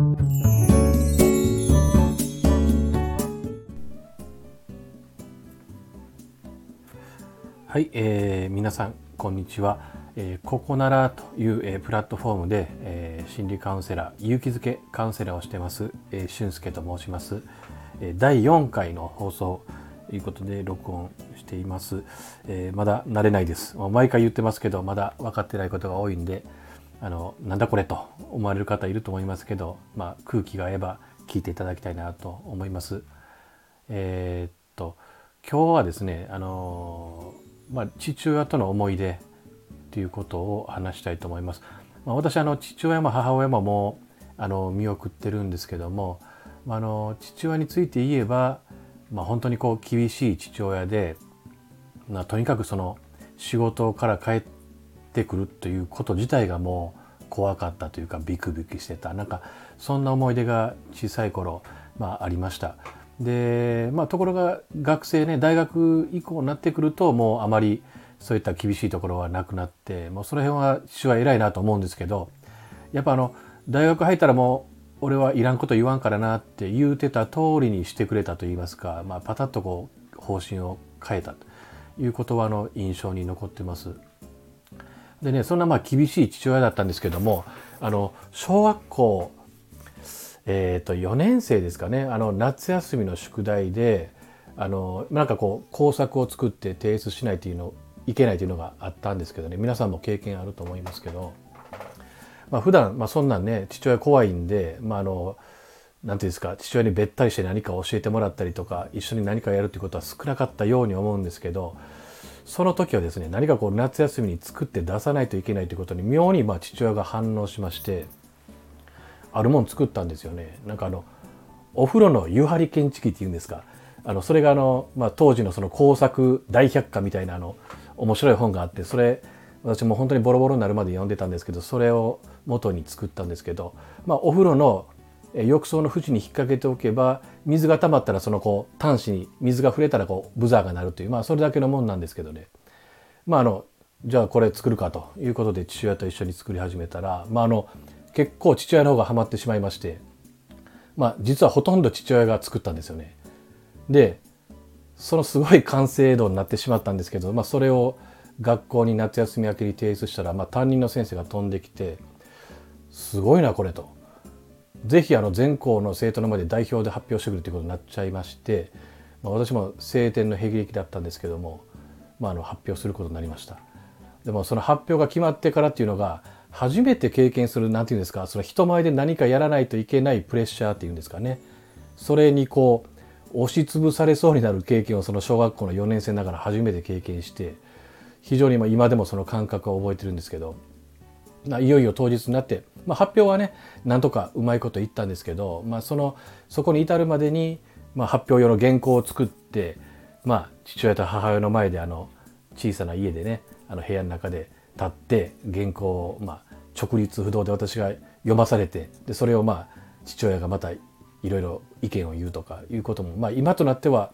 はい、えー、皆さんこんにちは、えー、ここならという、えー、プラットフォームで、えー、心理カウンセラー勇気づけカウンセラーをしてます、えー、俊介と申します、えー、第4回の放送ということで録音しています、えー、まだ慣れないです。毎回言ってますけどまだ分かってないことが多いんであのなんだこれと思われる方いると思いますけど、まあ、空気が合えば聞いていただきたいなと思いますえー、っと今日はですねあのまあ、父親との思い出ということを話したいと思います。まあ、私あの父親も母親ももうあの見送ってるんですけども、まあ、あの父親について言えば、まあ、本当にこう厳しい父親で、まあ、とにかくその仕事から帰ってくるということ自体がもう怖かったというかビクビクしてたなんかそんな思い出が小さい頃、まあ、ありました。で、まあ、ところが学生ね大学以降になってくるともうあまりそういった厳しいところはなくなってもうその辺は父は偉いなと思うんですけどやっぱあの大学入ったらもう俺はいらんこと言わんからなって言うてた通りにしてくれたと言いますか、まあ、パタッとこう方針を変えたという言葉の印象に残ってます。でねそんなまあ厳しい父親だったんですけどもあの小学校えー、と4年生ですかねあの夏休みの宿題であのなんかこう工作を作って提出しないというのいけないというのがあったんですけどね皆さんも経験あると思いますけど、まあ、普段、まあそんなんね父親怖いんで、まあ、あのなんていうんですか父親にべったりして何か教えてもらったりとか一緒に何かやるっていうことは少なかったように思うんですけどその時はですね何かこう夏休みに作って出さないといけないということに妙にまあ父親が反応しましてあるもん作ったんですよね。なんかあのお風呂の湯張り検知器っていうんですか。あのそれがあの、まあ、当時のその工作大百科みたいなあの面白い本があってそれ私も本当にボロボロになるまで読んでたんですけどそれを元に作ったんですけど、まあ、お風呂の浴槽の縁に引っ掛けておけば水が溜まったらそのこう端子に水が触れたらこうブザーが鳴るというまあそれだけのもんなんですけどねまああのじゃあこれ作るかということで父親と一緒に作り始めたらまああの結構父親の方がハマってしまいましてまあ実はほとんど父親が作ったんですよね。でそのすごい完成度になってしまったんですけど、まあ、それを学校に夏休み明けに提出したら、まあ、担任の先生が飛んできて「すごいなこれ」と。ぜひあの全校の生徒の前で代表で発表してくるということになっちゃいまして、まあ、私も晴天の霹靂だったんですけども、まあ、あの発表することになりました。でもその発表が決まってからっていうのが初めて経験する何て言うんですかその人前で何かやらないといけないプレッシャーっていうんですかねそれにこう押しつぶされそうになる経験をその小学校の4年生ながら初めて経験して非常に今でもその感覚を覚えてるんですけどいよいよ当日になって、まあ、発表はねなんとかうまいこと言ったんですけど、まあ、そのそこに至るまでに、まあ、発表用の原稿を作って、まあ、父親と母親の前であの小さな家でねあの部屋の中で立って原稿を、まあ、直立不動で私が読まされてでそれをまあ父親がまたいろいろ意見を言うとかいうことも、まあ、今となっては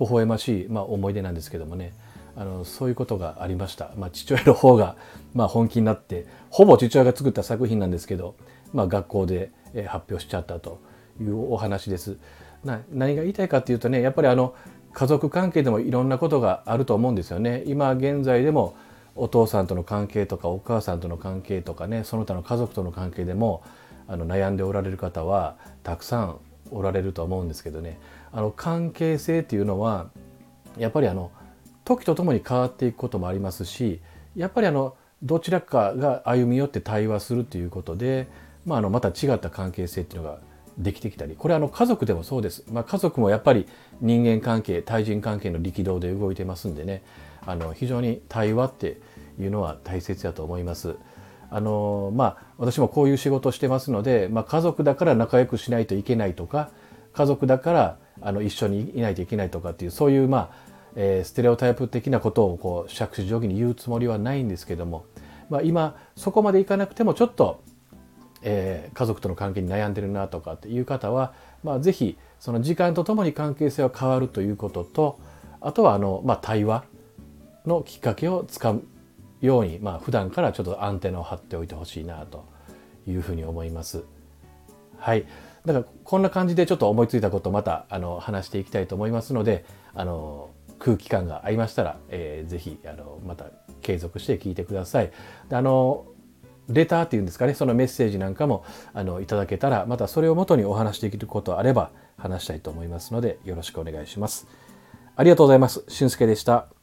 微笑ましい、まあ、思い出なんですけどもね。あのそういうことがありました、まあ、父親の方が、まあ、本気になってほぼ父親が作った作品なんですけど、まあ、学校で発表しちゃったというお話です。な何が言いたいかっていうとねやっぱりあの家族関係でもいろんなことがあると思うんですよね。今現在でもお父さんとの関係とかお母さんとの関係とかねその他の家族との関係でもあの悩んでおられる方はたくさんおられると思うんですけどねあの関係性っていうのはやっぱりあの時とともに変わっていくこともありますしやっぱりあのどちらかが歩み寄って対話するということで、まあ、あのまた違った関係性っていうのができてきたりこれはあの家族でもそうです、まあ、家族もやっぱり人間関係対人関係の力道で動いてますんでねあの非常に対話っていうのは大切だと思います。あのまあ私もこういう仕事してますので、まあ、家族だから仲良くしないといけないとか家族だからあの一緒にいないといけないとかっていうそういうまあ、えー、ステレオタイプ的なことをこう杓子定規に言うつもりはないんですけども、まあ、今そこまでいかなくてもちょっと、えー、家族との関係に悩んでるなとかっていう方は、まあ、ぜひその時間とともに関係性は変わるということとあとはあの、まあ、対話のきっかけをつかむように、まあ普段からちょっとアンテナを張っておいてほしいなというふうに思います。はいだからこんな感じでちょっと思いついたことをまたあの話していきたいと思いますのであの空気感が合いましたら、えー、ぜひあのまた継続して聞いてください。であのレターっていうんですかねそのメッセージなんかもあのいただけたらまたそれをもとにお話しできることあれば話したいと思いますのでよろしくお願いします。ありがとうございます。俊介でした。